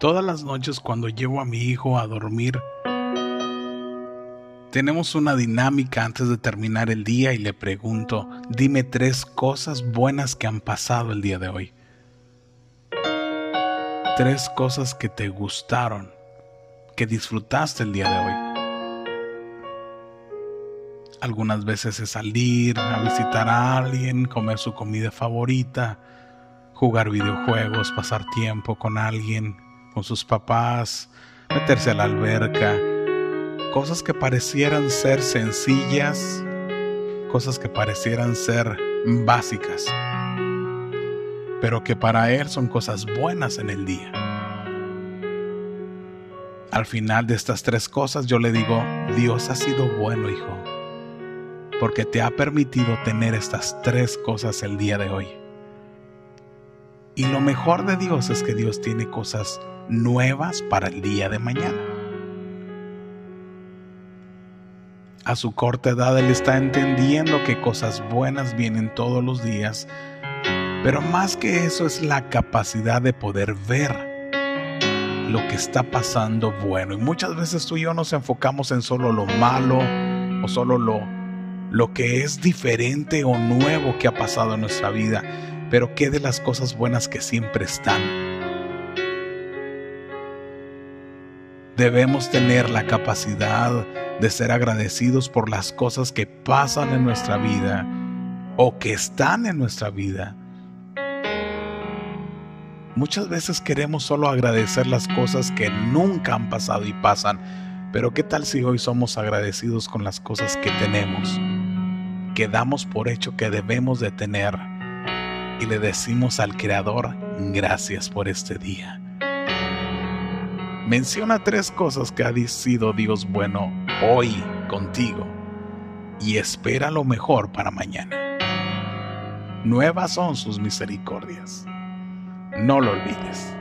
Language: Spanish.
Todas las noches cuando llevo a mi hijo a dormir, tenemos una dinámica antes de terminar el día y le pregunto, dime tres cosas buenas que han pasado el día de hoy. Tres cosas que te gustaron, que disfrutaste el día de hoy. Algunas veces es salir a visitar a alguien, comer su comida favorita, jugar videojuegos, pasar tiempo con alguien, sus papás, meterse a la alberca, cosas que parecieran ser sencillas, cosas que parecieran ser básicas, pero que para Él son cosas buenas en el día. Al final de estas tres cosas yo le digo, Dios ha sido bueno, hijo, porque te ha permitido tener estas tres cosas el día de hoy. Y lo mejor de Dios es que Dios tiene cosas nuevas para el día de mañana. A su corta edad Él está entendiendo que cosas buenas vienen todos los días, pero más que eso es la capacidad de poder ver lo que está pasando bueno. Y muchas veces tú y yo nos enfocamos en solo lo malo o solo lo, lo que es diferente o nuevo que ha pasado en nuestra vida, pero qué de las cosas buenas que siempre están Debemos tener la capacidad de ser agradecidos por las cosas que pasan en nuestra vida o que están en nuestra vida. Muchas veces queremos solo agradecer las cosas que nunca han pasado y pasan, pero ¿qué tal si hoy somos agradecidos con las cosas que tenemos, que damos por hecho que debemos de tener y le decimos al Creador gracias por este día? Menciona tres cosas que ha sido Dios bueno hoy contigo y espera lo mejor para mañana. Nuevas son sus misericordias. No lo olvides.